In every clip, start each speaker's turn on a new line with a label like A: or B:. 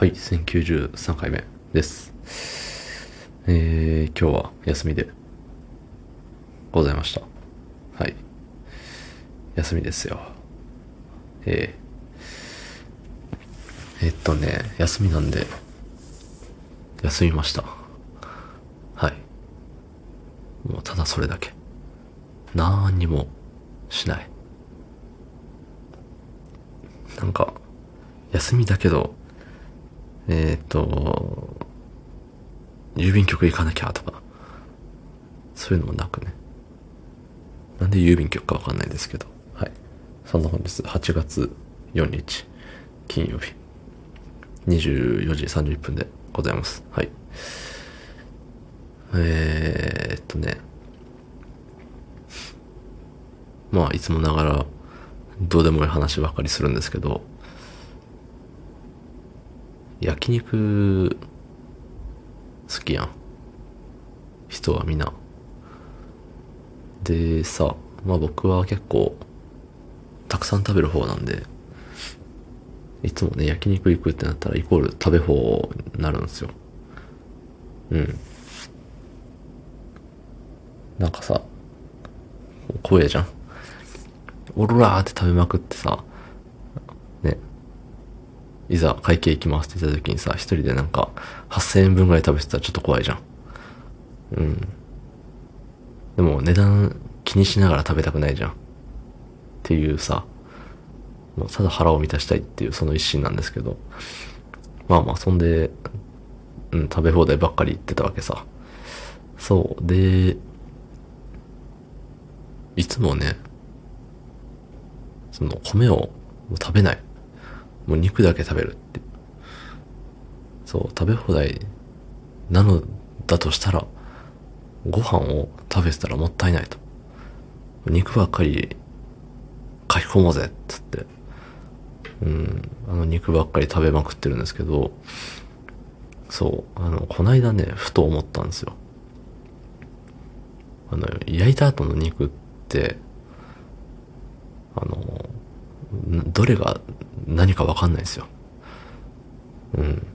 A: はい、1093回目です。えー、今日は休みでございました。はい。休みですよ。えー、えっとね、休みなんで、休みました。はい。もうただそれだけ。なんにもしない。なんか、休みだけど、えっ、と、郵便局行かなきゃとか、そういうのもなくね。なんで郵便局かわかんないですけど。はい。そんな本日、8月4日、金曜日、24時31分でございます。はい。えーっとね。まあ、いつもながら、どうでもいい話ばかりするんですけど、焼肉、好きやん。人はみんな。でさ、まあ僕は結構、たくさん食べる方なんで、いつもね、焼肉行くってなったらイコール食べ方になるんですよ。うん。なんかさ、怖えじゃん。おろらーって食べまくってさ、いざ会計行きますって言った時にさ、一人でなんか8000円分ぐらい食べてたらちょっと怖いじゃん。うん。でも値段気にしながら食べたくないじゃん。っていうさ、もうただ腹を満たしたいっていうその一心なんですけど、まあまあそんで、うん、食べ放題ばっかり言ってたわけさ。そう。で、いつもね、その米を食べない。もう肉だけ食べるって。そう、食べ放題なのだとしたら、ご飯を食べてたらもったいないと。肉ばっかり書き込もうぜっつって。うん、あの肉ばっかり食べまくってるんですけど、そう、あの、こないだね、ふと思ったんですよ。あの、焼いた後の肉って、あの、どれが何かわかんないですよ。うん。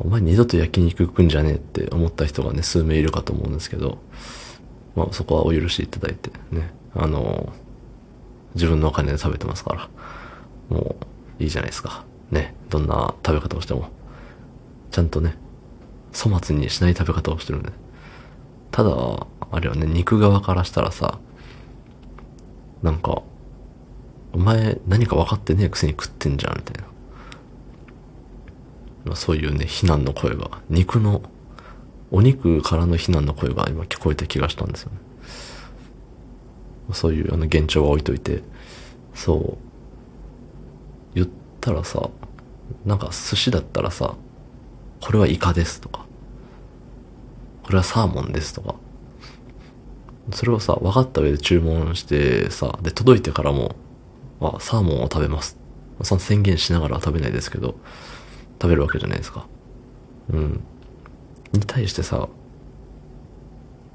A: お前二度と焼肉食うんじゃねえって思った人がね、数名いるかと思うんですけど、まあそこはお許しいただいてね、あの、自分のお金で食べてますから、もういいじゃないですか。ね、どんな食べ方をしても。ちゃんとね、粗末にしない食べ方をしてるんで。ただ、あれはね、肉側からしたらさ、なんか、お前何か分かってねえくせに食ってんじゃん、みたいな。まあ、そういうね、非難の声が、肉の、お肉からの非難の声が今聞こえた気がしたんですよね。そういうあの現状は置いといて、そう、言ったらさ、なんか寿司だったらさ、これはイカですとか、これはサーモンですとか、それをさ、分かった上で注文してさ、で、届いてからも、あ、サーモンを食べます。その宣言しながらは食べないですけど、食べるわけじゃないですか。うん。に対してさ、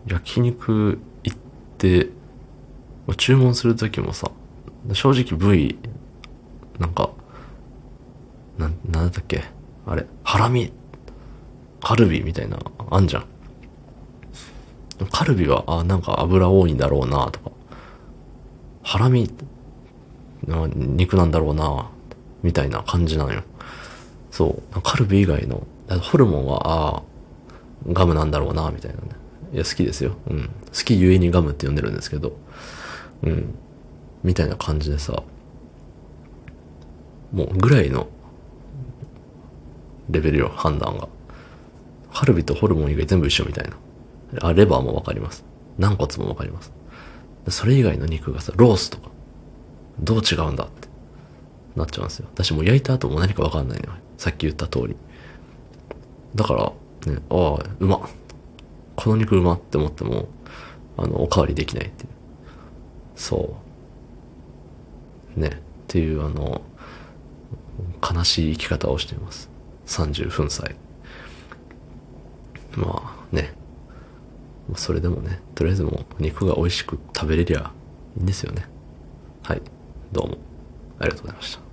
A: 焼肉行って、注文するときもさ、正直部位、なんか、な、なんだっけ？あれ、ハラミ、カルビみたいな、あんじゃん。カルビは、あ、なんか油多いんだろうな、とか。ハラミ、肉なんだろうな、みたいな感じなのよ。そう。カルビ以外の、ホルモンは、あガムなんだろうな、みたいなね。いや、好きですよ。うん。好きゆえにガムって呼んでるんですけど。うん。みたいな感じでさ、もうぐらいのレベルよ、判断が。カルビとホルモン以外全部一緒みたいな。あ、レバーもわかります。軟骨もわかります。それ以外の肉がさ、ロースとか、どう違うんだって、なっちゃうんですよ。私もう焼いた後も何かわかんないのよ。さっき言った通り。だから、ね、ああ、うま。この肉うまって思っても、あの、おかわりできないっていう。そう。ね、っていうあの、悲しい生き方をしています。30分歳。まあね。それでもね、とりあえずもう肉が美味しく食べれりゃいいんですよね。はい。どうもありがとうございました。